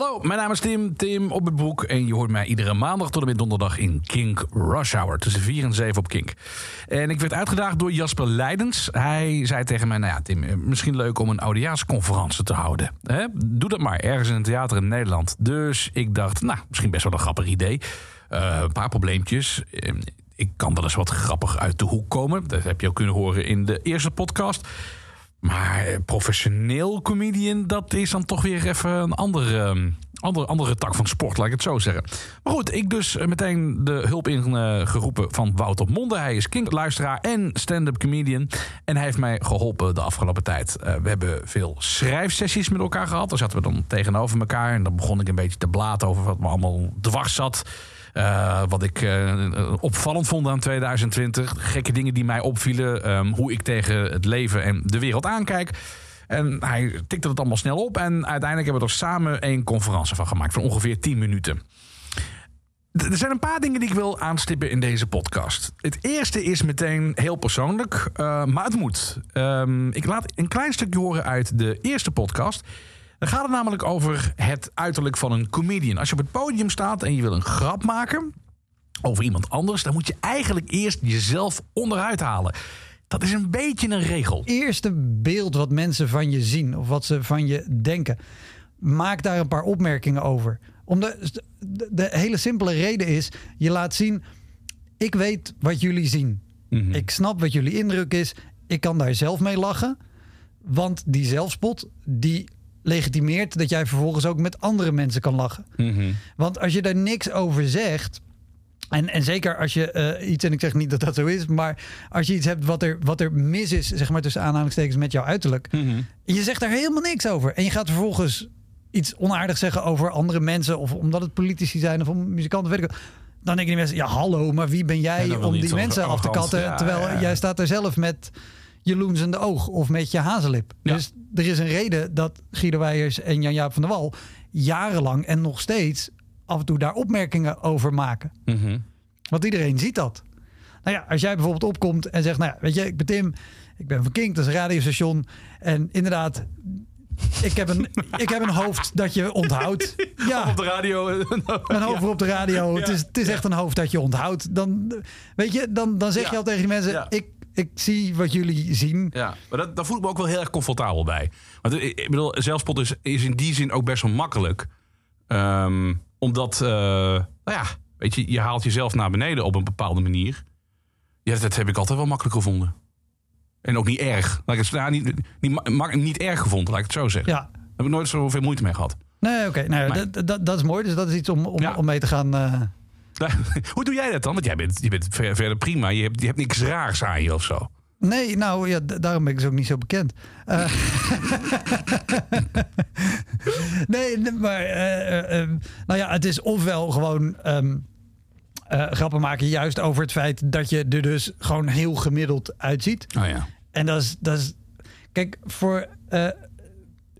Hallo, mijn naam is Tim, Tim op het broek. En je hoort mij iedere maandag tot en met donderdag in Kink Rush Hour. Tussen 4 en 7 op Kink. En ik werd uitgedaagd door Jasper Leidens. Hij zei tegen mij, nou ja Tim, eh, misschien leuk om een oudejaarsconferentie te houden. Doe dat maar, ergens in een theater in Nederland. Dus ik dacht, nou, misschien best wel een grappig idee. Uh, een paar probleempjes. Uh, ik kan wel eens wat grappig uit de hoek komen. Dat heb je ook kunnen horen in de eerste podcast. Maar professioneel comedian, dat is dan toch weer even een andere, andere, andere tak van sport, laat ik het zo zeggen. Maar goed, ik dus meteen de hulp ingeroepen van Wouter Monde. Hij is kinkluisteraar en stand-up comedian. En hij heeft mij geholpen de afgelopen tijd. we hebben veel schrijfsessies met elkaar gehad. Daar zaten we dan tegenover elkaar. En dan begon ik een beetje te blaten over wat me allemaal dwars zat. Uh, wat ik uh, opvallend vond aan 2020. Gekke dingen die mij opvielen. Um, hoe ik tegen het leven en de wereld aankijk. En hij tikte het allemaal snel op. En uiteindelijk hebben we er samen een conferentie van gemaakt. Van ongeveer 10 minuten. Er zijn een paar dingen die ik wil aanstippen in deze podcast. Het eerste is meteen heel persoonlijk, uh, maar het moet. Um, ik laat een klein stukje horen uit de eerste podcast. Dan gaat het namelijk over het uiterlijk van een comedian. Als je op het podium staat en je wil een grap maken over iemand anders, dan moet je eigenlijk eerst jezelf onderuit halen. Dat is een beetje een regel. Eerste beeld wat mensen van je zien of wat ze van je denken. Maak daar een paar opmerkingen over. Om de, de, de hele simpele reden is: je laat zien, ik weet wat jullie zien. Mm -hmm. Ik snap wat jullie indruk is. Ik kan daar zelf mee lachen. Want die zelfspot, die legitimeert dat jij vervolgens ook met andere mensen kan lachen. Mm -hmm. Want als je daar niks over zegt. En, en zeker als je uh, iets, en ik zeg niet dat dat zo is, maar als je iets hebt wat er, wat er mis is, zeg maar tussen aanhalingstekens met jouw uiterlijk. Mm -hmm. Je zegt daar helemaal niks over. En je gaat vervolgens iets onaardigs zeggen over andere mensen, of omdat het politici zijn of om muzikanten, weet ik Dan denken die mensen, ja hallo, maar wie ben jij om die mensen af te katten? Ja, terwijl ja. jij staat er zelf met je loensende oog of met je hazenlip. Ja. Dus er is een reden dat Guido Weijers en Jan-Jaap van der Wal jarenlang en nog steeds af en toe daar opmerkingen over maken. Mm -hmm. Want iedereen ziet dat. Nou ja, als jij bijvoorbeeld opkomt en zegt, nou ja, weet je, ik ben Tim, ik ben van Kink, dat is een radiostation. En inderdaad, ik heb, een, ik heb een hoofd dat je onthoudt. Ja. Op de radio. Een hoofd op de radio. Ja. Het, is, het is echt een hoofd dat je onthoudt. Dan, weet je, dan, dan zeg je al tegen die mensen, ik ik zie wat jullie zien. Ja, maar dat, daar voel ik me ook wel heel erg comfortabel bij. Want ik bedoel, zelfspot is, is in die zin ook best wel makkelijk. Um, omdat, uh, nou ja, weet je, je haalt jezelf naar beneden op een bepaalde manier. Ja, dat heb ik altijd wel makkelijk gevonden. En ook niet erg. Laat ik het, nou, niet, niet, niet erg gevonden, laat ik het zo zeggen. Ja. Daar heb ik nooit zoveel moeite mee gehad. Nee, oké. Okay. Nou, dat, dat, dat, is mooi. Dus dat is iets om, om, ja. om mee te gaan... Uh, Hoe doe jij dat dan? Want jij bent, je bent verder prima. Je hebt, je hebt niks raars aan je of zo. Nee, nou ja, daarom ben ik dus ook niet zo bekend. Uh, nee, maar uh, uh, nou ja, het is ofwel gewoon um, grappen maken juist over het feit dat je er dus gewoon heel gemiddeld uitziet. Oh ja. En dat is, dat is kijk, voor,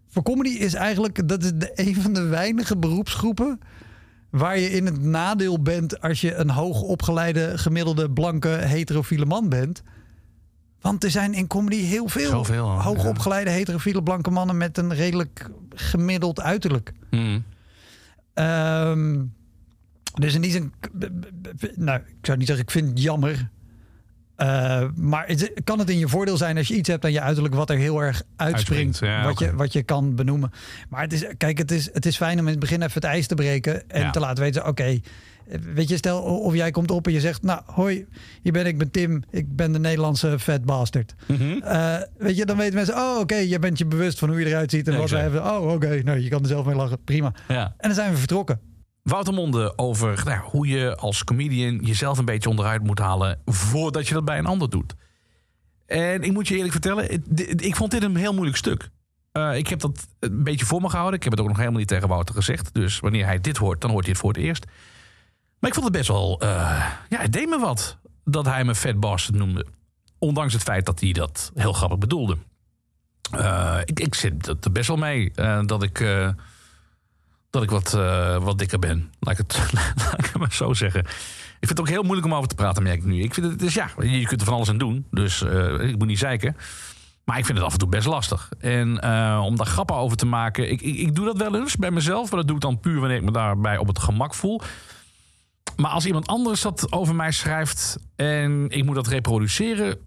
voor comedy is eigenlijk, dat is de, een van de weinige beroepsgroepen waar je in het nadeel bent als je een hoogopgeleide, gemiddelde, blanke, heterofiele man bent. Want er zijn in comedy heel veel Zoveel, hoogopgeleide, ja. heterofiele, blanke mannen met een redelijk gemiddeld uiterlijk. Hmm. Um, dus in die zin, nou, ik zou niet zeggen, ik vind het jammer. Uh, maar het, kan het in je voordeel zijn als je iets hebt aan je uiterlijk wat er heel erg uitspringt, ja, wat, okay. je, wat je kan benoemen. Maar het is, kijk, het is, het is fijn om in het begin even het ijs te breken en ja. te laten weten, oké, okay, weet je, stel of jij komt op en je zegt, nou, hoi, hier ben ik, ben Tim, ik ben de Nederlandse fat bastard. Mm -hmm. uh, weet je, dan weten mensen, oh, oké, okay, je bent je bewust van hoe je eruit ziet en wat we hebben. Oh, oké, nou, je kan er zelf mee lachen, prima. En dan zijn we vertrokken. Wouter Monde over nou, hoe je als comedian jezelf een beetje onderuit moet halen voordat je dat bij een ander doet. En ik moet je eerlijk vertellen, ik vond dit een heel moeilijk stuk. Uh, ik heb dat een beetje voor me gehouden. Ik heb het ook nog helemaal niet tegen Wouter gezegd. Dus wanneer hij dit hoort, dan hoort hij het voor het eerst. Maar ik vond het best wel. Uh, ja, het deed me wat dat hij me Fat Bastard noemde. Ondanks het feit dat hij dat heel grappig bedoelde. Uh, ik, ik zit er best wel mee dat ik dat ik wat, uh, wat dikker ben. Laat ik, het, maar zo zeggen. Ik vind het ook heel moeilijk om over te praten, merk ik nu. Ik vind het, dus ja, je kunt er van alles aan doen. Dus uh, ik moet niet zeiken. Maar ik vind het af en toe best lastig. En eh, om daar grappen over te maken. Ik, ik, ik doe dat wel eens bij mezelf. Maar dat doe ik dan puur wanneer ik me daarbij op het gemak voel. Maar als iemand anders dat over mij schrijft. en ik moet dat reproduceren.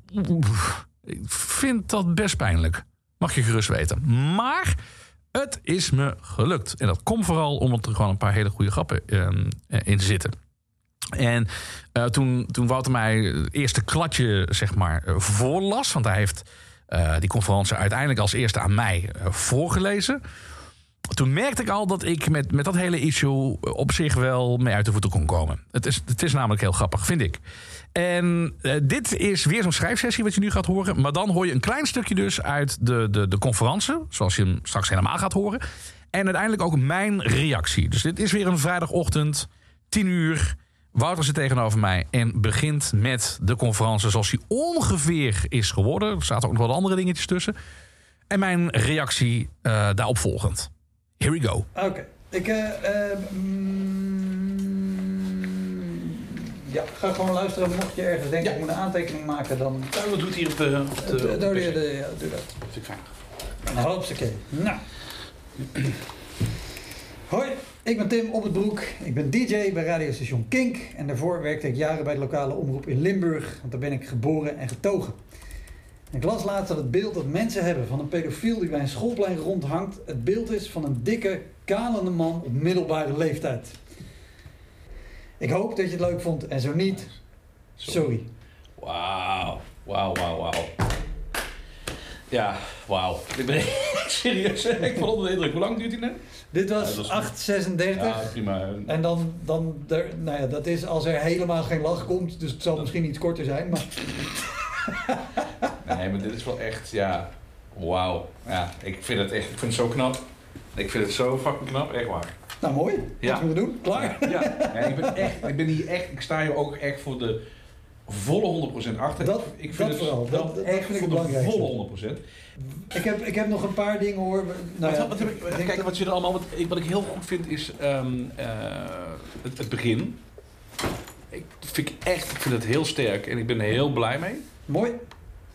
ik vind dat best pijnlijk. Mag je gerust weten. Maar het is me gelukt. En dat komt vooral omdat er gewoon een paar hele goede grappen eh, in zitten. En eh, toen, toen Wouter mij het eerste kladje zeg maar, eh, voorlas... want hij heeft die conferentie uiteindelijk als eerste aan mij voorgelezen... toen merkte ik al dat ik met, met dat hele issue op zich wel mee uit de voeten kon komen. Het is, het is namelijk heel grappig, vind ik. En eh, dit is weer zo'n schrijfsessie wat je nu gaat horen. Maar dan hoor je een klein stukje dus uit de, de, de conferentie. Zoals je hem straks helemaal gaat horen. En uiteindelijk ook mijn reactie. Dus dit is weer een vrijdagochtend, 10 uur. Wouter zit tegenover mij en begint met de conferentie zoals die ongeveer is geworden. Er zaten ook nog wat andere dingetjes tussen. En mijn reactie eh, daarop. Here we go. Oké. Ik eh, mm, ja, ga gewoon luisteren. Mocht je ergens denken, Ja. ik moet een aantekening maken, dan... Nou, dat doet hier op de... Op de, Eh, op de ja, doe dat. Dat vind ik fijn. Hopsakee. Nou. Hoi, ik ben Tim Op het Broek. Ik ben DJ bij radiostation Kink. En daarvoor werkte ik jaren bij de lokale omroep in Limburg. Want daar ben ik geboren en getogen. En ik las laatst dat het beeld dat mensen hebben van een pedofiel die bij een schoolplein rondhangt... het beeld is van een dikke, kalende man op middelbare leeftijd. Ik hoop dat je het leuk vond en zo niet, sorry. Wauw. Wauw, wauw, wauw. Ja, wauw. Ik ben serieus. hè? Ik vond onder de indruk. Hoe lang duurt die net? Dit Ja, was dat is- 836. Ja, prima. En dan, dan er, nou ja, dat is als er helemaal geen lach komt. Dus het zal misschien iets korter zijn. Maar Nee, maar dit is wel echt, ja... Wauw. Ja, ik vind het echt... Ik vind het zo knap. Ik vind het zo fucking knap. Echt waar. Nou mooi. Ja. Wat moeten we doen? Klaar? Ja, ja. ik ben echt... Ik ben hier echt... Ik sta hier ook echt voor de volle 100% achter. Dat- ik vind dat het vooral. Dat- dat echt vind ik voor de volle 100%. Ik, heb, ik heb nog een paar dingen hoor. Nou wat, ja, wat heb ik, ik denk kijk, wat zit er allemaal. Wat ik, wat ik heel goed vind is ehm, eh, het, het begin. Ik vind ik echt, ik vind het heel sterk en ik ben er heel blij mee. Mooi.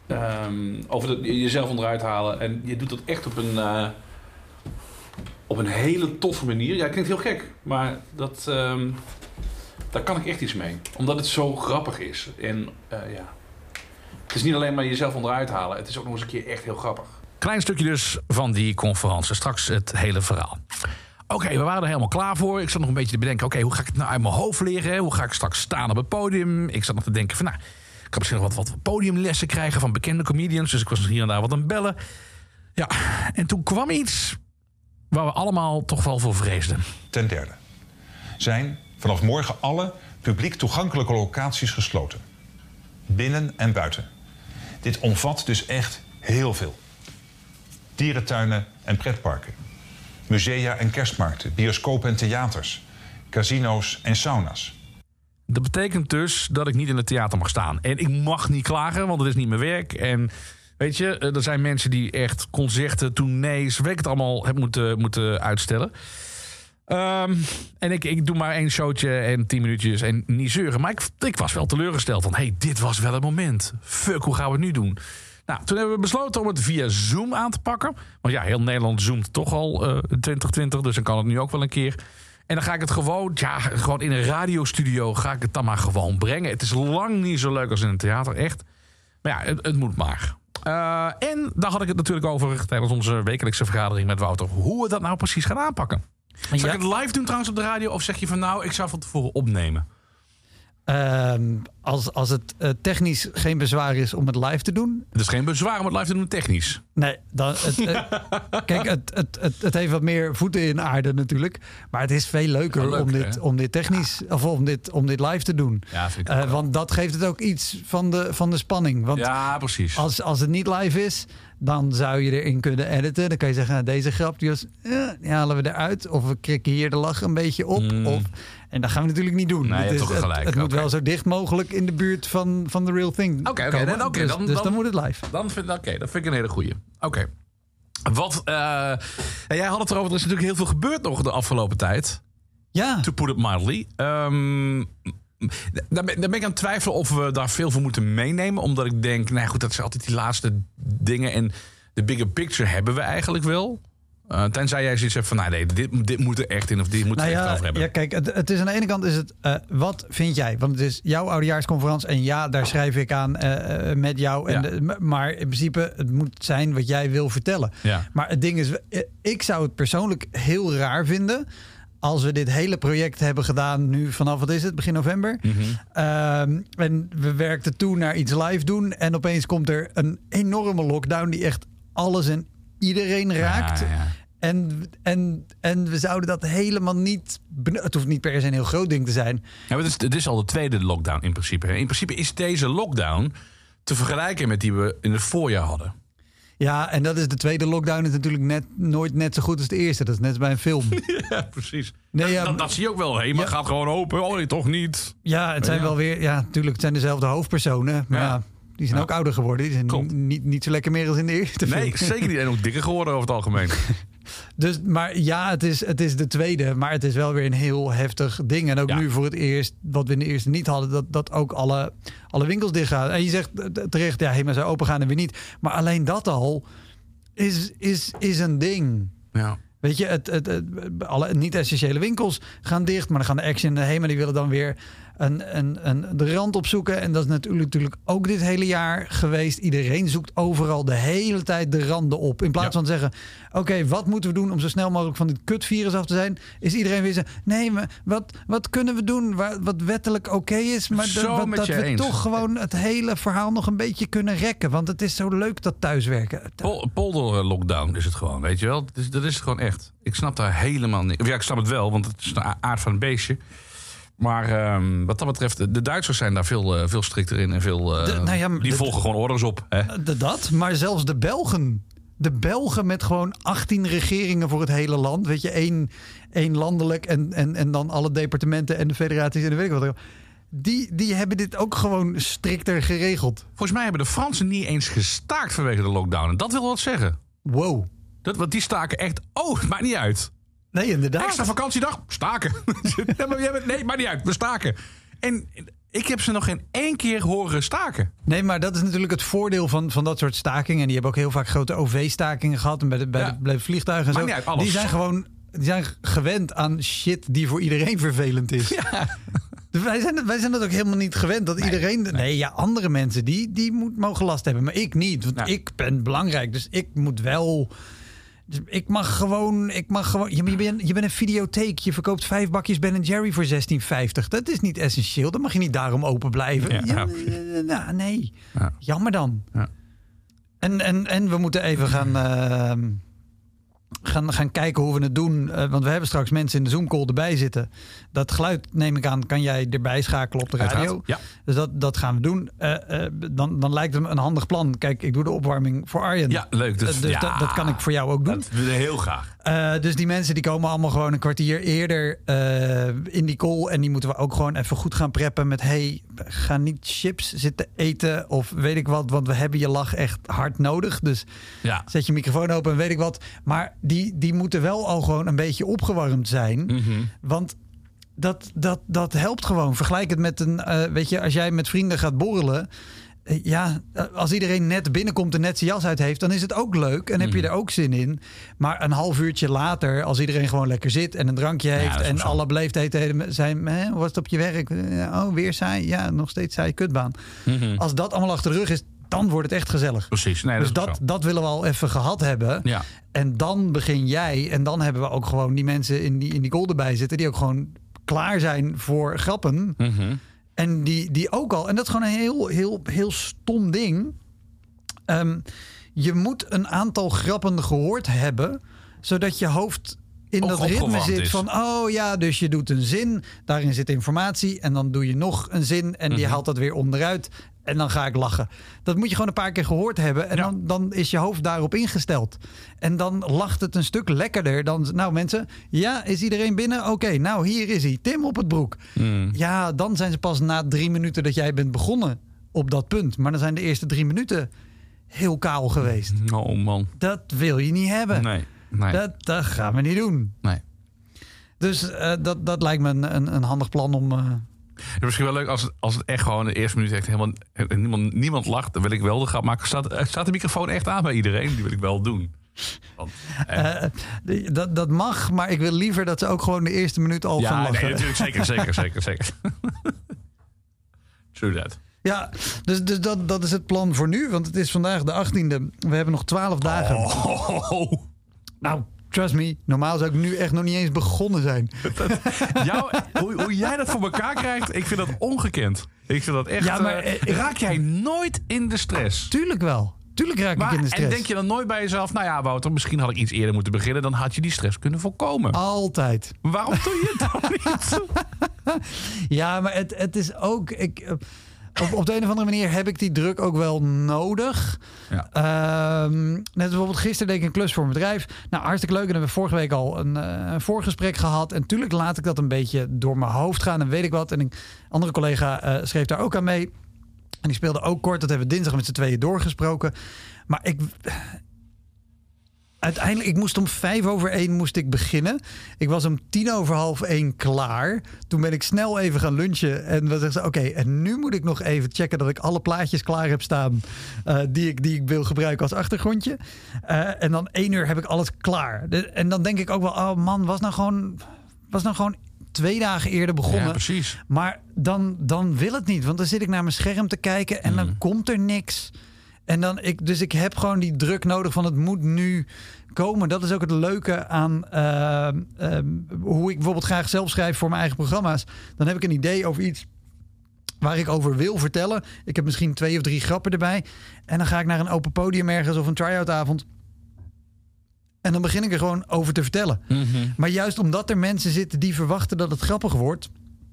Ehm, over dat, jezelf onderuit halen en je doet dat echt op een, eh, op een hele toffe manier. Ja, klinkt heel gek, maar dat, ehm, daar kan ik echt iets mee. Omdat het zo grappig is. En eh, ja, het is niet alleen maar jezelf onderuit halen, het is ook nog eens een keer echt heel grappig. Klein stukje dus van die conferentie. Straks het hele verhaal. Oké, we waren er helemaal klaar voor. Ik zat nog een beetje te bedenken... oké, hoe ga ik het nou uit mijn hoofd leren? Hoe ga ik straks staan op het podium? Ik zat nog te denken van... nou, ik kan misschien nog wat, wat podiumlessen krijgen... van bekende comedians. Dus ik was hier en daar wat aan bellen. Ja, en toen kwam iets... waar we allemaal toch wel voor vreesden. Ten derde zijn vanaf morgen alle publiek toegankelijke locaties gesloten. Binnen en buiten. Dit omvat dus echt heel veel. Dierentuinen en pretparken. Musea en kerstmarkten, bioscopen en theaters. Casino's en sauna's. Dat betekent dus dat ik niet in het theater mag staan. En ik mag niet klagen, want het is niet mijn werk. En weet je, eh, er zijn mensen die echt concerten, tournees, weet ik het allemaal, hebben moeten, moeten uitstellen. Ehm, en ik, ik doe maar één showtje en tien minuutjes en niet zeuren. Maar ik, ik was wel teleurgesteld van, hey, dit was wel het moment. Fuck, hoe gaan we het nu doen? Nou, toen hebben we besloten om het via Zoom aan te pakken. Want ja, heel Nederland zoomt toch al eh 2020, dus dan kan het nu ook wel een keer. En dan ga ik het gewoon, ja, gewoon in een radiostudio ga ik het dan maar gewoon brengen. Het is lang niet zo leuk als in een theater, echt. Maar ja, het, het moet maar. Eh, en daar had ik het natuurlijk over tijdens onze wekelijkse vergadering met Wouter. Hoe we dat nou precies gaan aanpakken. Zal Ja. ik het live doen trouwens op de radio? Of zeg je van nou, ik zou van tevoren opnemen? Ehm, als, als het eh, technisch geen bezwaar is om het live te doen. Het is geen bezwaar om het live te doen technisch. Nee, dan, het, eh, kijk, het, het, het, het heeft wat meer voeten in aarde natuurlijk. Maar het is veel leuker leuk, om, dit, hè? om dit technisch of om dit, om dit live te doen. Ja, vind ik Eh, want dat geeft het ook iets van de, van de spanning. Want Ja, precies. als, als het niet live is, dan zou je erin kunnen editen. Dan kan je zeggen, nou, deze grap die was, eh, die halen we eruit. Of we krikken hier de lach een beetje op. Mm. Of, en dat gaan we natuurlijk niet doen. Nee, Het is- toch het, moet wel zo dicht mogelijk in de buurt van, van de real thing Oké, dan- oké, dus, dan- dus dan- dan moet het live. Dan vind, oké, dat vind ik een hele goeie. Oké. Wat, eh, en jij had het erover, er is natuurlijk heel veel gebeurd nog de afgelopen tijd. Ja, To put it mildly. Ehm, Daar ben, daar ben ik aan het twijfelen of we daar veel voor moeten meenemen. Omdat ik denk, nou goed, dat zijn altijd die laatste dingen. En de bigger picture hebben we eigenlijk wel. Uh, tenzij jij zoiets hebt van, nou nee, dit, dit moet er echt in of dit moet Nou er echt over hebben. ja, kijk, het, het is aan de ene kant is het, eh, wat vind jij? Want het is jouw oudejaarsconferentie en ja, daar schrijf ik aan eh, met jou. En Ja. maar in principe, het moet zijn wat jij wil vertellen. Ja. Maar het ding is, ik zou het persoonlijk heel raar vinden als we dit hele project hebben gedaan nu vanaf, wat is het, begin november. Mhm. Ehm, en we werkten toen naar iets live doen en opeens komt er een enorme lockdown die echt alles en iedereen raakt. Ja, ja. En, en, en we zouden dat helemaal niet. Het hoeft niet per se een heel groot ding te zijn. Ja, het, is, het is al de tweede lockdown in principe. In principe is deze lockdown te vergelijken met die we in het voorjaar hadden. Ja, en dat is de tweede lockdown. Is natuurlijk net, nooit net zo goed als de eerste. Dat is net als bij een film. Ja, precies. Nee, ja, dat, dat zie je ook wel. Hé, maar Ja. gaat gewoon open. Oh nee, toch niet. ja, het zijn Ja. wel weer. Ja, natuurlijk, het zijn dezelfde hoofdpersonen. Maar Ja. die zijn ook ouder geworden. Die zijn niet, niet zo lekker meer als in de eerste Nee, film. zeker niet. En ook dikker geworden over het algemeen. Dus, maar ja, het is, het is de tweede. Maar het is wel weer een heel heftig ding. En ook Ja. nu voor het eerst, wat we in de eerste niet hadden, dat, dat ook alle, alle winkels dicht gaan. En je zegt eh, terecht, ja, hey, maar ze open gaan en weer niet. Maar alleen dat al is, is, is een ding. Ja. Weet je, het, het, het- alle niet-essentiële winkels gaan dicht. Maar dan gaan de Action en de Hema, die willen dan weer een, een, een, de rand opzoeken. En dat is natuurlijk, natuurlijk ook dit hele jaar geweest. Iedereen zoekt overal de hele tijd de randen op. In plaats Ja. van te zeggen, oké, wat moeten we doen om zo snel mogelijk van dit kutvirus af te zijn? Is iedereen weer zo, nee, maar wat, wat kunnen we doen waar, wat wettelijk oké is? Maar Zo dat, wat- we eens. toch gewoon het hele verhaal nog een beetje kunnen rekken. Want het is zo leuk dat thuiswerken. Pol- Polder-lockdown is het gewoon, weet je wel. Dat is, dat is het gewoon echt. Ik snap daar helemaal niet. Ja, ik snap het wel, want het is de aard van het beestje. Maar ehm, wat dat betreft, de- Duitsers zijn daar veel, eh, veel strikter in. En veel, eh, De- nou ja, die de- volgen gewoon orders op. Hè? De- Dat, maar zelfs de Belgen. De Belgen met gewoon 18 regeringen voor het hele land. Weet je, één, één landelijk en, en, en dan alle departementen en de federaties en de weet ik wat. Die, die hebben dit ook gewoon strikter geregeld. Volgens mij hebben de Fransen niet eens gestaakt vanwege de lockdown. En dat wil wat zeggen. Wow. Dat, want die staken echt... Oh, het maakt niet uit. Nee, inderdaad. Extra vakantiedag, staken. nee, maar, nee, niet uit, we staken. En ik heb ze nog geen één keer horen staken. Nee, maar dat is natuurlijk het voordeel van, van dat soort stakingen. En die hebben ook heel vaak grote OV-stakingen gehad. En bij de, bij Ja. de, bij de vliegtuigen en zo. niet uit, alles. Die zijn gewoon die zijn gewend aan shit die voor iedereen vervelend is. Dus wij zijn, wij zijn dat ook helemaal niet gewend. Dat iedereen. Nee, ja, andere mensen die, die moet, mogen last hebben. Maar ik niet. Want Ja. ik ben belangrijk. Dus ik moet wel. Dus ik mag gewoon. Ik mag gewoon je, je, bent, je bent een videotheek. Je verkoopt vijf bakjes Ben Jerry voor 16,50. Dat is niet essentieel. Dan mag je niet daarom open blijven. Ja, Ja, ja, nou, nee. Ja. Jammer dan. En, en, en we moeten even gaan, ehm, gaan, gaan kijken hoe we het doen. Eh, want we hebben straks mensen in de Zoom-call erbij zitten. Dat geluid, neem ik aan, kan jij erbij schakelen op de radio. Uiteraard, Ja. Dus dat, dat gaan we doen. Eh, eh, dan, dan lijkt het me een handig plan. Kijk, ik doe de opwarming voor Arjen. ja, leuk. Dus, dus ja, dat, dat kan ik voor jou ook doen. Dat heel graag. Eh, dus die mensen die komen allemaal gewoon een kwartier eerder eh, in die call. En die moeten we ook gewoon even goed gaan preppen met... hey, ga niet chips zitten eten of weet ik wat. Want we hebben je lach echt hard nodig. Dus Ja. zet je microfoon open en weet ik wat. Maar die, die moeten wel al gewoon een beetje opgewarmd zijn. Mhm. Want dat, dat, dat helpt gewoon. Vergelijk het met een... eh, weet je, als jij met vrienden gaat borrelen... eh, Ja, eh, als iedereen net binnenkomt en net zijn jas uit heeft, dan is het ook leuk en heb je er ook zin in. Maar een half uurtje later, als iedereen gewoon lekker zit en een drankje heeft en alle beleefdheden zijn, hè, was het op je werk? Oh, weer saai? Ja, nog steeds saai kutbaan. Als dat allemaal achter de rug is, dan wordt het echt gezellig. Precies. Nee, Dus dat dat, willen we al even gehad hebben. Ja. En dan begin jij. En dan hebben we ook gewoon die mensen in die, in die goal erbij zitten. Die ook gewoon klaar zijn voor grappen. Mhm. En die, die ook al. En dat is gewoon een heel, heel, heel stom ding. Ehm, je moet een aantal grappen gehoord hebben. Zodat je hoofd in dat ritme zit is. van... oh ja, dus je doet een zin. Daarin zit informatie. En dan doe je nog een zin. En die Mhm. haalt dat weer onderuit. En dan ga ik lachen. Dat moet je gewoon een paar keer gehoord hebben. En Ja. dan, dan is je hoofd daarop ingesteld. En dan lacht het een stuk lekkerder dan... Nou mensen, ja, is iedereen binnen? Oké, nou hier is hij. Tim op het broek. Mm. Ja, dan zijn ze pas na drie minuten dat jij bent begonnen op dat punt. Maar dan zijn de eerste drie minuten heel kaal geweest. Oh man. Dat wil je niet hebben. Nee. Nee. Dat, dat gaan we niet doen. nee. Dus eh, dat, dat lijkt me een, een, een handig plan om... eh, is misschien wel leuk als, als het echt gewoon de eerste minuut echt helemaal niemand, niemand lacht. Dan wil ik wel de grap maken. Staat, eh, staat de microfoon echt aan bij iedereen? Die wil ik wel doen. Want, eh, Eh, dat, dat mag, maar ik wil liever dat ze ook gewoon de eerste minuut al gaan ja, lachen. nee, natuurlijk. Zeker, zeker, zeker, zeker. True that. Ja, dus, dus dat, dat is het plan voor nu. Want het is vandaag de 18e. We hebben nog 12 dagen. Oh, Nou, trust me. Normaal zou ik nu echt nog niet eens begonnen zijn. jou, hoe, hoe jij dat voor elkaar krijgt, ik vind dat ongekend. Ik vind dat echt... Ja, maar, eh, eh, raak jij nooit in de stress? Tuurlijk wel. Tuurlijk raak Maar, ik in de en stress. denk je dan nooit bij jezelf... nou ja, Wouter, misschien had ik iets eerder moeten beginnen... dan had je die stress kunnen voorkomen. Altijd. Waarom doe je het dan niet? Ja, maar het, het is ook... Ik, eh, op, op de een of andere manier heb ik die druk ook wel nodig. Ja. Ehm, net bijvoorbeeld gisteren deed ik een klus voor een bedrijf. Nou, hartstikke leuk. En hebben we vorige week al een, eh, een voorgesprek gehad. En tuurlijk laat ik dat een beetje door mijn hoofd gaan. En weet ik wat. En een andere collega eh, schreef daar ook aan mee. En die speelde ook kort. Dat hebben we dinsdag met z'n tweeën doorgesproken. Maar ik... Uiteindelijk, ik moest om vijf over één moest ik beginnen. Ik was om tien over half één klaar. Toen ben ik snel even gaan lunchen. En we zeggen ze, oké, en nu moet ik nog even checken dat ik alle plaatjes klaar heb staan. eh, die, ik, die ik wil gebruiken als achtergrondje. Eh, en dan één uur heb ik alles klaar. De- en dan denk ik ook wel, oh man, was nou gewoon, was nou gewoon twee dagen eerder begonnen. Ja, precies. Maar dan, dan wil het niet. Want dan zit ik naar mijn scherm te kijken en dan Mm. komt er niks. En dan ik, dus ik heb gewoon die druk nodig van het moet nu komen. Dat is ook het leuke aan eh, eh, hoe ik bijvoorbeeld graag zelf schrijf voor mijn eigen programma's. Dan heb ik een idee over iets waar ik over wil vertellen. Ik heb misschien twee of drie grappen erbij. En dan ga ik naar een open podium ergens of een try-out avond. En dan begin ik er gewoon over te vertellen. Maar juist omdat er mensen zitten die verwachten dat het grappig wordt,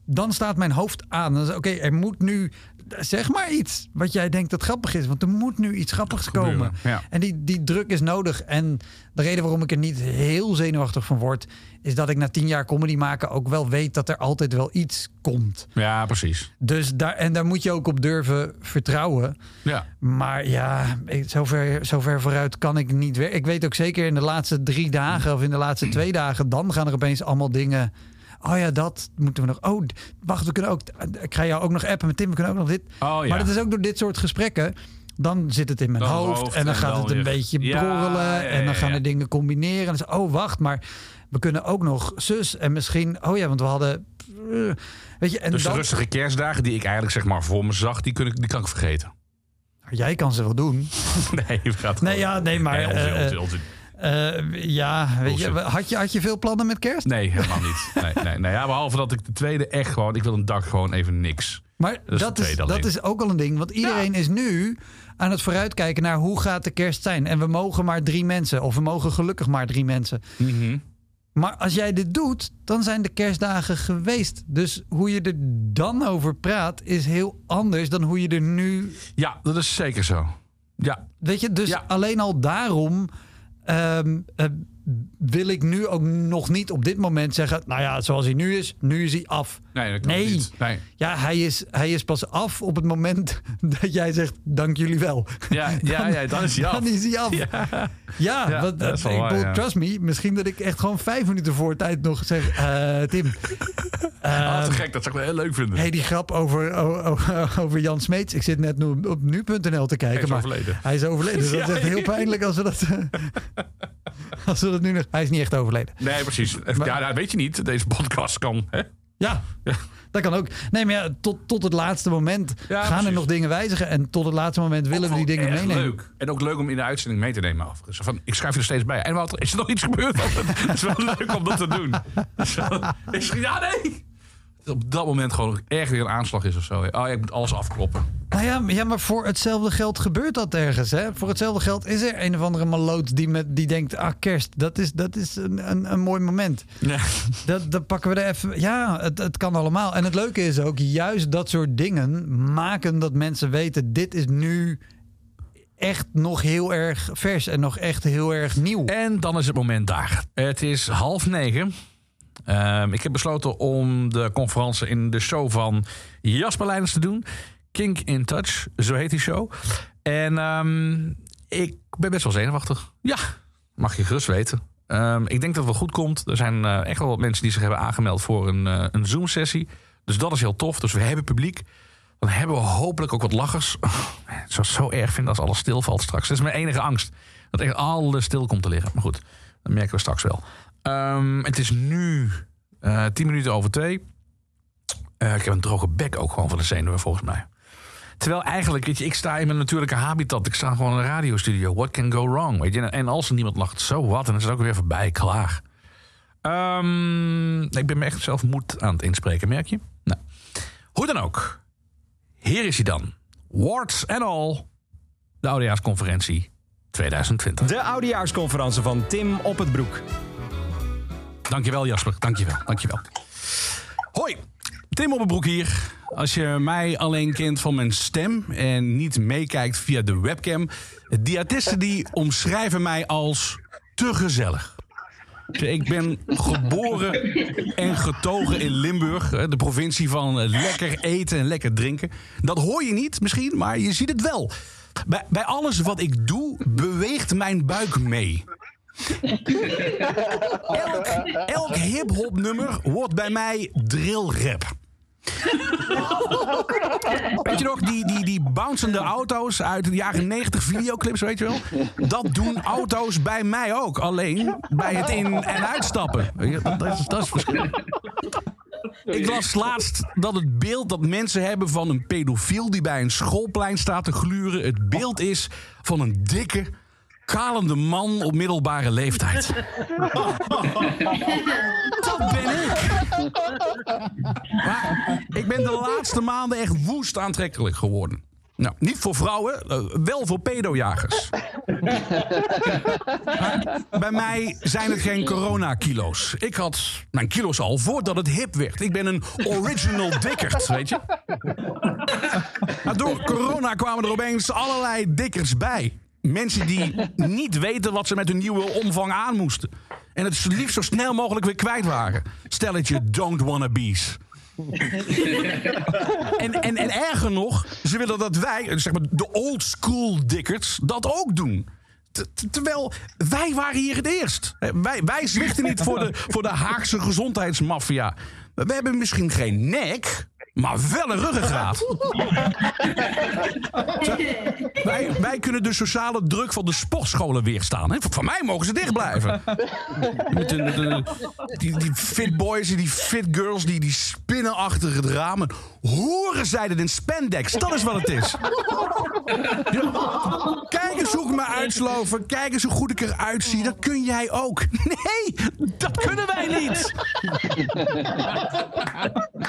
dan staat mijn hoofd aan. Oké, er moet nu, zeg maar iets wat jij denkt dat grappig is, want er moet nu iets grappigs komen. ja. En die, die druk is nodig. En de reden waarom ik er niet heel zenuwachtig van word, is dat ik na tien jaar comedy maken ook wel weet dat er altijd wel iets komt. Ja, precies. Dus daar, en daar moet je ook op durven vertrouwen. Ja. Maar ja, zover, zover vooruit kan ik niet weer. Ik weet ook zeker in de laatste drie dagen of in de laatste twee dagen, dan gaan er opeens allemaal dingen. Oh ja, dat moeten we nog. Oh, wacht, we kunnen ook. Ik ga jou ook nog appen met Tim. We kunnen ook nog dit. Oh ja. Maar dat is ook door dit soort gesprekken. Dan zit het in mijn hoofd, hoofd en dan en gaat dan het een weer- beetje borrelen. ja, en dan gaan er dingen combineren. En dan is, oh, wacht, maar we kunnen ook nog zus. En misschien, oh ja, want we hadden. eh, Weet je, en Dus de rustige kerstdagen die ik eigenlijk zeg maar voor me zag, die, kun ik, die kan ik vergeten. jij kan ze wel doen. Nee, Nee, ja, nee, maar. Nee, onzin, eh, onzin, onzin. Eh, ja, weet je, had je, had je veel plannen met kerst? Nee, helemaal niet. Nee, nee, nee. Ja, behalve dat ik de tweede echt gewoon... Ik wil een dag gewoon even niks. Maar dat, is, alleen. dat is ook al een ding. Want iedereen is nu aan het vooruitkijken naar hoe gaat de kerst zijn. En we mogen maar drie mensen. Of we mogen gelukkig maar drie mensen. Maar als jij dit doet, dan zijn de kerstdagen geweest. Dus hoe je er dan over praat is heel anders dan hoe je er nu... Ja, dat is zeker zo. Ja, Weet je, dus Ja. alleen al daarom... ehm, eh, wil ik nu ook nog niet op dit moment zeggen... nou ja, zoals hij nu is, nu is hij af. nee, dat kan Nee. niet. Nee. Ja, hij is, hij is pas af op het moment dat jij zegt: Dank jullie wel. Ja, ja, ja, dan is hij af. Dan is hij af. Ja, Ja, wat, dat is wel ik waar, trust me, misschien dat ik echt gewoon vijf minuten voor tijd nog zeg: eh, Tim. Ah, eh, te gek, dat zou ik wel heel leuk vinden. hey, die grap over, over, over Jan Smeets. Ik zit net nu op nu.nl te kijken. Hij is maar overleden. Hij is overleden. Dat is echt heel pijnlijk als we dat. als we dat nu nog. Hij is niet echt overleden. Nee, precies. Ja, dat weet je niet. Deze podcast kan. Hè? Ja, dat kan ook. Nee, maar ja, tot, tot het laatste moment Ja, gaan er nog dingen wijzigen. En tot het laatste moment willen we die dingen meenemen. leuk. En ook leuk om in de uitzending mee te nemen. Overigens. Van, ik schrijf je er steeds bij. En wat is er nog iets gebeurd? Het is wel leuk om dat te doen. Ja, nee. Op dat moment gewoon erg weer een aanslag is of zo. hè. Oh, ja, ik moet alles afkloppen. Nou ja, maar- ja, maar voor hetzelfde geld gebeurt dat ergens. Hè? Voor hetzelfde geld is er een of andere maloot die, met, die denkt... ah, kerst, dat is, dat is een, een, een mooi moment. Ja. Dat, dat pakken we er even... Ja, het, het kan allemaal. En het leuke is ook, juist dat soort dingen maken dat mensen weten... dit is nu echt nog heel erg vers en nog echt heel erg nieuw. En dan is het moment daar. Het is half negen. Ehm, ik heb besloten om de conferentie in de show van Jasper Leidens te doen. Kink in Touch, zo heet die show. En ehm, ik ben best wel zenuwachtig. Ja, mag je gerust weten. Ehm, ik denk dat het wel goed komt. Er zijn eh, echt wel wat mensen die zich hebben aangemeld voor een, eh, een Zoom-sessie. Dus dat is heel tof. Dus we hebben publiek. Dan hebben we hopelijk ook wat lachers. Het zou zo erg vinden als alles stilvalt straks. Dat is mijn enige angst. Dat echt alles stil komt te liggen. Maar goed, dat merken we straks wel. Ehm, het is nu uh, tien minuten over twee. Uh, ik heb een droge bek ook gewoon van de zenuwen volgens mij. Terwijl eigenlijk, weet je, ik sta in mijn natuurlijke habitat. Ik sta gewoon in een radiostudio. What can go wrong? Weet je? En als er niemand lacht, zo wat. En dan is het ook weer voorbij, klaar. Um, ik ben me echt zelf moed aan het inspreken, merk je? Nou, hoe dan ook. Hier is hij dan. Warts and all. De Oudejaarsconferentie 2020. De Oudejaarsconferentie van Tim op het Broek. Dankjewel Jasper, dankjewel, dankjewel. Hoi, Tim op Broek hier. Als je mij alleen kent van mijn stem en niet meekijkt via de webcam... diëtisten die omschrijven mij als te gezellig. Ik ben geboren en getogen in Limburg, de provincie van lekker eten en lekker drinken. Dat hoor je niet misschien, maar je ziet het wel. Bij alles wat ik doe, beweegt mijn buik mee. elk elk hip-hop nummer wordt bij mij drillrap. weet je nog, die, die, die bouncende auto's uit de jaren 90 videoclips, weet je wel? Dat doen auto's bij mij ook. Alleen bij het in- en uitstappen. Dat is, dat is. Ik las laatst dat het beeld dat mensen hebben van een pedofiel die bij een schoolplein staat te gluren, het beeld is van een dikke, kalende man op middelbare leeftijd. Dat ben ik. Maar ik ben de laatste maanden echt woest aantrekkelijk geworden. Nou, niet voor vrouwen, uh, wel voor pedojagers. bij mij zijn het geen coronakilo's. Ik had mijn kilo's al voordat het hip werd. Ik ben een original dikkerd, weet je. Maar door corona kwamen er opeens allerlei dikkers bij. Mensen die niet weten wat ze met hun nieuwe omvang aan moesten. En het liefst zo snel mogelijk weer kwijt waren. Stelletje don't wannabes. en, en, en erger nog, ze willen dat wij, zeg maar de old school dikkerts, dat ook doen. Terwijl wij waren hier het eerst. Wij, wij zwichten niet voor de, voor de Haagse gezondheidsmafia. We hebben misschien geen nek, maar wel een ruggengraat. wij, wij kunnen de sociale druk van de sportscholen weerstaan. Hè? Van mij mogen ze dicht blijven. Met de, met de, die, die fit boys en die fit girls die, die spinnen achter het ramen. Horen zij het in spandex? Dat is wat het is. Kijk eens hoe ik me uitsloven. Kijk eens hoe goed ik eruit zie. Dat kun jij ook. Nee, dat kunnen wij niet.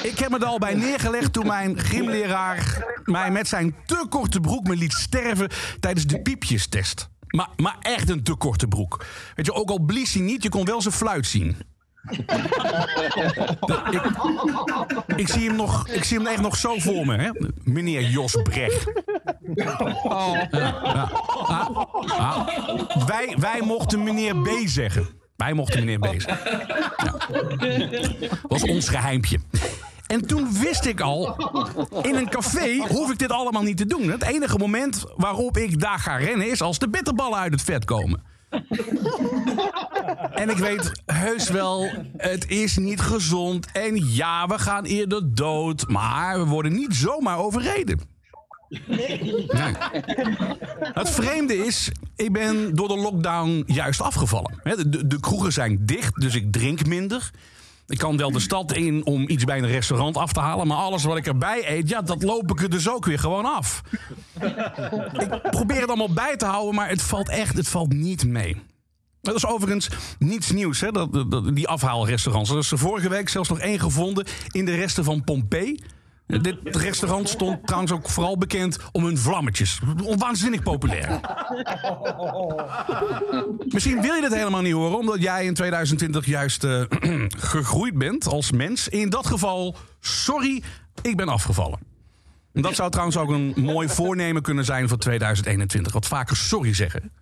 Ik heb me er al bij neergelegd toen mijn gymleraar mij met zijn te korte broek me liet sterven tijdens de piepjestest. Maar, maar echt een te korte broek. Weet je, ook al blies hij niet, je kon wel zijn fluit zien. Ik, ik, zie hem nog, ik zie hem echt nog zo voor me, hè? meneer Jos Brecht. Oh. Ja, ja, ja. Wij, wij mochten meneer B zeggen. Wij mochten meneer B zeggen. Dat was ons geheimpje. En toen wist ik al, in een café hoef ik dit allemaal niet te doen. Het enige moment waarop ik daar ga rennen is als de bitterballen uit het vet komen. En ik weet heus wel, het is niet gezond. En ja, we gaan eerder dood. Maar we worden niet zomaar overreden. Nee. Het vreemde is, ik ben door de lockdown juist afgevallen. De, de kroegen zijn dicht, dus ik drink minder. Ik kan wel de stad in om iets bij een restaurant af te halen. Maar alles wat ik erbij eet, ja, dat loop ik er dus ook weer gewoon af. ik probeer het allemaal bij te houden, maar het valt echt, het valt niet mee. Dat is overigens niets nieuws, hè, dat, die afhaalrestaurants. Er is vorige week zelfs nog één gevonden in de resten van Pompeii. Dit restaurant stond trouwens ook vooral bekend om hun vlammetjes. Waanzinnig populair. Misschien wil je dit helemaal niet horen, omdat jij in 2020 juist uh, gegroeid bent als mens. In dat geval, sorry, ik ben afgevallen. Dat zou trouwens ook een mooi voornemen kunnen zijn voor 2021. Wat vaker sorry zeggen.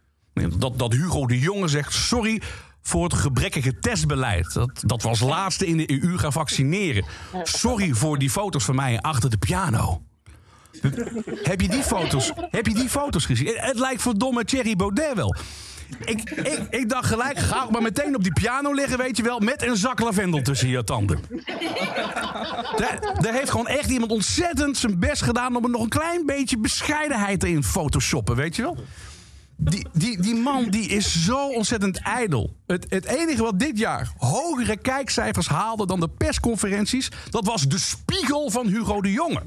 Dat, dat Hugo de Jonge zegt sorry voor het gebrekkige testbeleid. Dat, dat we als laatste in de EU gaan vaccineren. Sorry voor die foto's van mij achter de piano. Heb je die foto's, heb je die foto's gezien? Het lijkt verdomme Thierry Baudet wel. ik, ik, ik dacht gelijk, ga maar meteen op die piano liggen, weet je wel, met een zak lavendel tussen je tanden. Daar heeft gewoon echt iemand ontzettend zijn best gedaan om er nog een klein beetje bescheidenheid in photoshoppen, weet je wel. Die, die, die man die is zo ontzettend ijdel. Het, het enige wat dit jaar hogere kijkcijfers haalde dan de persconferenties... dat was de spiegel van Hugo de Jonge.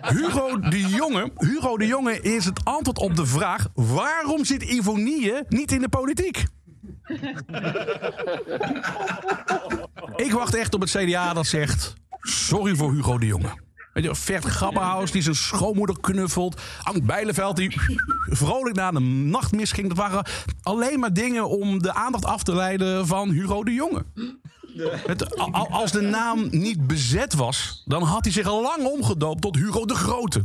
Hugo de Jonge, Hugo de Jonge is het antwoord op de vraag... waarom zit Ivonie niet in de politiek? Ik wacht echt op het CDA dat zegt... sorry voor Hugo de Jonge. Weet je, Vert Grappenhaus die zijn schoonmoeder knuffelt. Ank Bijleveld die vrolijk naar de nachtmis ging. Dat waren alleen maar dingen om de aandacht af te leiden van Hugo de Jonge. Als de naam niet bezet was, dan had hij zich al lang omgedoopt tot Hugo de Grote.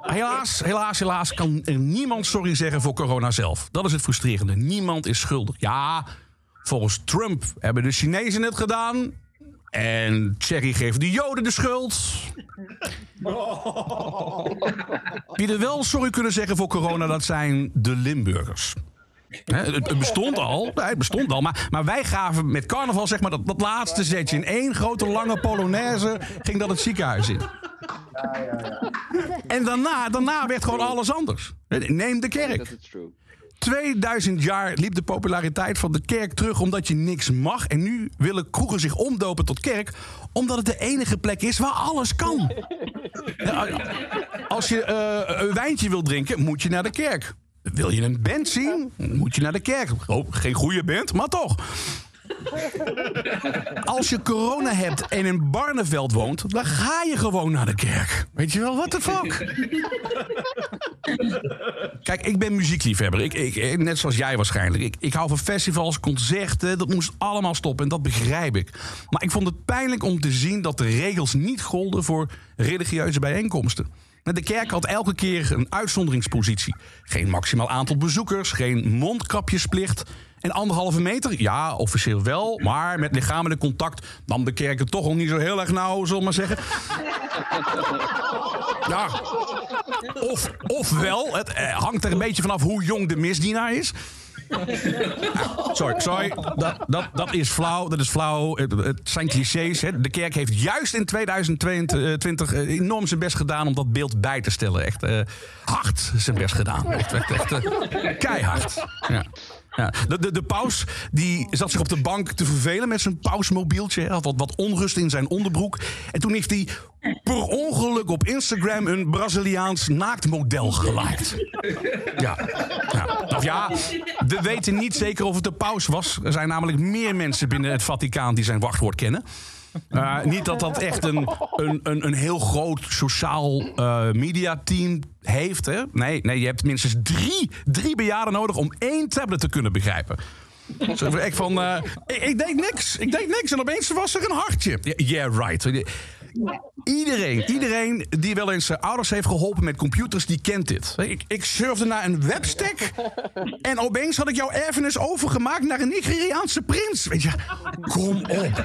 Helaas, helaas, helaas kan er niemand sorry zeggen voor corona zelf. Dat is het frustrerende. Niemand is schuldig. Ja, volgens Trump hebben de Chinezen het gedaan. En Thierry geeft de Joden de schuld. Wie er wel sorry kunnen zeggen voor corona, dat zijn de Limburgers. Het, bestond al, het bestond al, maar, maar wij gaven met carnaval zeg maar dat, dat laatste zetje. In één grote lange polonaise ging dat het ziekenhuis in. En daarna, daarna werd gewoon alles anders. Neem de kerk. That is true. 2000 jaar liep de populariteit van de kerk terug omdat je niks mag. En nu willen kroegen zich omdopen tot kerk omdat het de enige plek is waar alles kan. Als je eh, een wijntje wil drinken, moet je naar de kerk. Wil je een band zien, moet je naar de kerk. Oh, geen goede band, maar toch. Als je corona hebt en in Barneveld woont, dan ga je gewoon naar de kerk. Weet je wel, what the fuck? Kijk, ik ben muziekliefhebber. Ik, ik, net zoals jij waarschijnlijk. Ik, ik hou van festivals, concerten. Dat moest allemaal stoppen en dat begrijp ik. Maar ik vond het pijnlijk om te zien dat de regels niet golden voor religieuze bijeenkomsten. De kerk had elke keer een uitzonderingspositie. Geen maximaal aantal bezoekers, geen mondkapjesplicht. En anderhalve meter, ja, officieel wel. Maar met lichamelijk contact nam de kerk het toch al niet zo heel erg nauw, zullen we maar zeggen. Ja, of, ofwel, het eh, hangt er een beetje vanaf hoe jong de misdienaar is. Sorry, sorry. Dat, dat, dat is flauw. Dat is flauw. Het, het zijn clichés. De kerk heeft juist in 2022 eh, enorm zijn best gedaan om dat beeld bij te stellen. Echt eh, hard zijn best gedaan. Echt, echt, echt keihard. Ja. Ja, de, de, de paus die zat zich op de bank te vervelen met zijn pausmobieltje. Had wat, wat onrust in zijn onderbroek. En toen heeft hij per ongeluk op Instagram een Braziliaans naaktmodel geliked. Ja. ja. Ja, we weten niet zeker of het de paus was. Er zijn namelijk meer mensen binnen het Vaticaan die zijn wachtwoord kennen. Uh, niet dat dat echt een, een, een, een heel groot sociaal uh, mediateam heeft. Hè? Nee, nee, je hebt minstens drie, drie bejaarden nodig om één tablet te kunnen begrijpen. Ik van, uh, ik, ik niks. Ik deed niks en opeens was er een hartje. Yeah, right. Iedereen, iedereen die wel eens zijn ouders heeft geholpen met computers, die kent dit. Ik, ik surfde naar een webstack en opeens had ik jouw erfenis overgemaakt naar een Nigeriaanse prins. Weet je, kom op.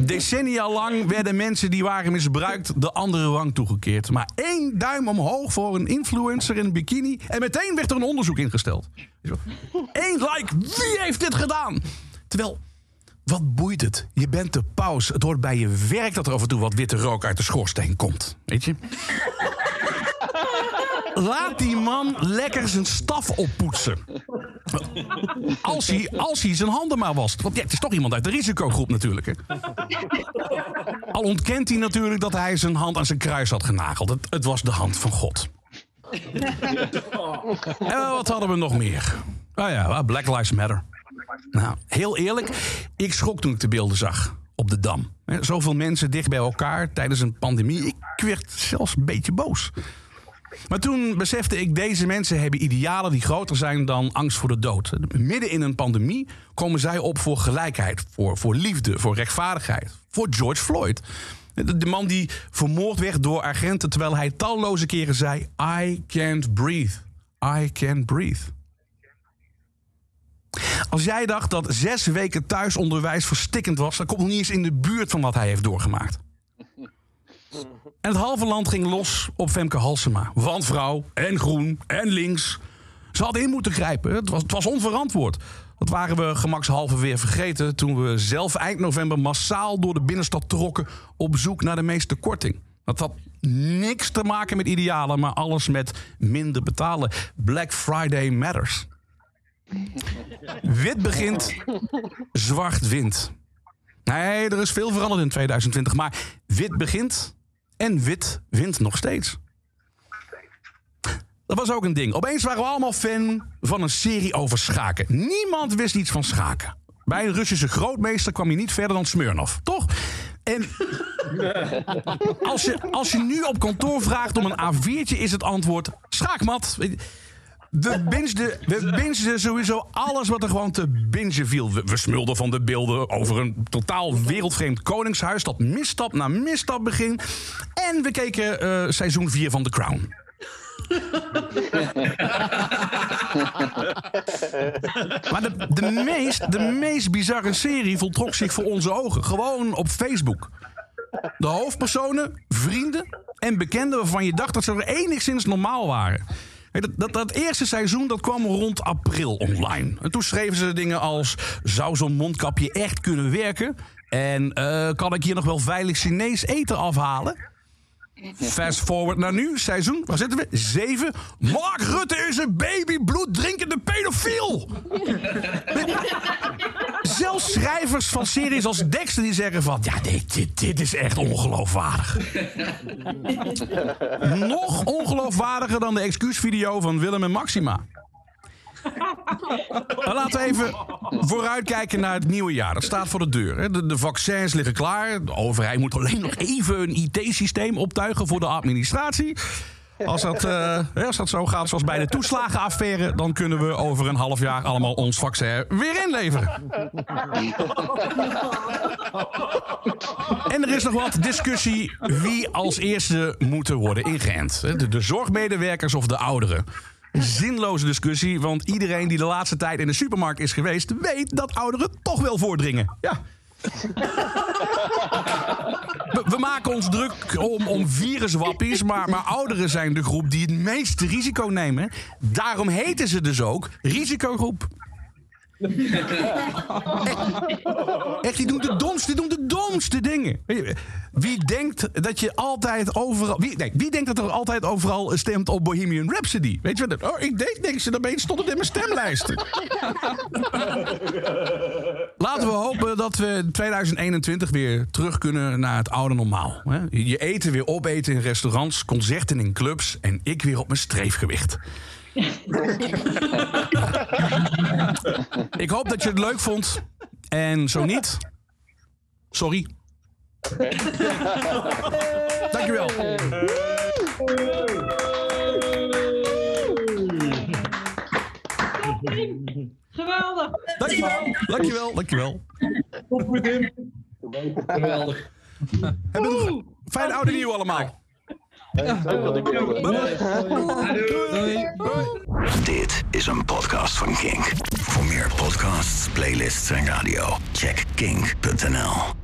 Decennia lang werden mensen die waren misbruikt de andere rang toegekeerd. Maar één duim omhoog voor een influencer in een bikini en meteen werd er een onderzoek ingesteld. Eén like, wie heeft dit gedaan? Terwijl wat boeit het? Je bent de paus. Het hoort bij je werk dat er af en toe wat witte rook uit de schoorsteen komt. Weet je? Laat die man lekker zijn staf oppoetsen. Als hij, als hij zijn handen maar wast. Want ja, het is toch iemand uit de risicogroep natuurlijk. Hè? Al ontkent hij natuurlijk dat hij zijn hand aan zijn kruis had genageld. Het, het was de hand van God. En wat hadden we nog meer? Oh ja, Black Lives Matter. Nou, heel eerlijk, ik schrok toen ik de beelden zag op de Dam. Zoveel mensen dicht bij elkaar tijdens een pandemie. Ik werd zelfs een beetje boos. Maar toen besefte ik, deze mensen hebben idealen die groter zijn dan angst voor de dood. Midden in een pandemie komen zij op voor gelijkheid, voor, voor liefde, voor rechtvaardigheid. Voor George Floyd. De, man die vermoord werd door agenten terwijl hij talloze keren zei: I can't breathe. I can't breathe. Als jij dacht dat zes weken thuisonderwijs verstikkend was, dan komt nog niet eens in de buurt van wat hij heeft doorgemaakt. En het halve land ging los op Femke Halsema. Want vrouw en groen en links. Ze hadden in moeten grijpen. Het was, het was onverantwoord. Dat waren we gemakshalve weer vergeten toen we zelf eind november massaal door de binnenstad trokken op zoek naar de meeste korting. Dat had niks te maken met idealen, maar alles met minder betalen. Black Friday matters. Wit begint, zwart wint. Nee, er is veel veranderd in 2020, maar wit begint en wit wint nog steeds. Dat was ook een ding. Opeens waren we allemaal fan van een serie over schaken. Niemand wist iets van schaken. Bij een Russische grootmeester kwam je niet verder dan Smirnov, toch? En als je, als je nu op kantoor vraagt om een A4'tje, is het antwoord schaakmat. We bingeden, we bingeden sowieso alles wat er gewoon te bingen viel. We, we smulden van de beelden over een totaal wereldvreemd koningshuis... dat misstap na misstap begint. En we keken eh, seizoen 4 van The Crown. maar de, de, meest, de meest bizarre serie voltrok zich voor onze ogen. Gewoon op Facebook. De hoofdpersonen, vrienden en bekenden waarvan je dacht dat ze er enigszins normaal waren. Dat, dat, dat, eerste seizoen dat kwam rond april online. En toen schreven ze dingen als: zou zo'n mondkapje echt kunnen werken? En uh, kan ik hier nog wel veilig Chinees eten afhalen? Fast forward naar nu, seizoen, waar zitten we? Zeven. Mark Rutte is een baby bloeddrinkende pedofiel. Schrijvers van series als Dexter die zeggen van... ja, dit, dit, is echt ongeloofwaardig. Nog ongeloofwaardiger dan de excuusvideo van Willem en Maxima. Maar laten we even vooruitkijken naar het nieuwe jaar. Dat staat voor de deur. De, de vaccins liggen klaar. De overheid moet alleen nog even een IT-systeem optuigen voor de administratie. Als dat, uh, als dat zo gaat zoals bij de toeslagenaffaire... dan kunnen we over een half jaar allemaal ons vaccin weer inleveren. En er is nog wat discussie wie als eerste moeten worden ingeënt. De, de zorgmedewerkers of de ouderen zinloze discussie. Want iedereen die de laatste tijd in de supermarkt is geweest, weet dat ouderen toch wel voordringen. Ja. We, we, maken ons druk om, om viruswappies, maar, maar ouderen zijn de groep die het meeste risico nemen. Daarom heten ze dus ook risicogroep. Echt, die doen de dingen. Wie denkt dat je altijd overal. Wie, nee, wie denkt dat er altijd overal stemt op Bohemian Rhapsody? Weet je wat? Oh, ik deed niks en opeens stond het in mijn stemlijsten. Laten we hopen dat we in 2021 weer terug kunnen naar het oude normaal. Je eten weer opeten in restaurants, concerten in clubs en ik weer op mijn streefgewicht. Ik hoop dat je het leuk vond. En zo niet, sorry. Dankjewel. Geweldig. Dankjewel. Dankjewel. Dankjewel. Geweldig. Hebben we fijn oude nieuw allemaal. Dit is een podcast van Kink. Voor meer podcasts, playlists en radio, check kink.nl.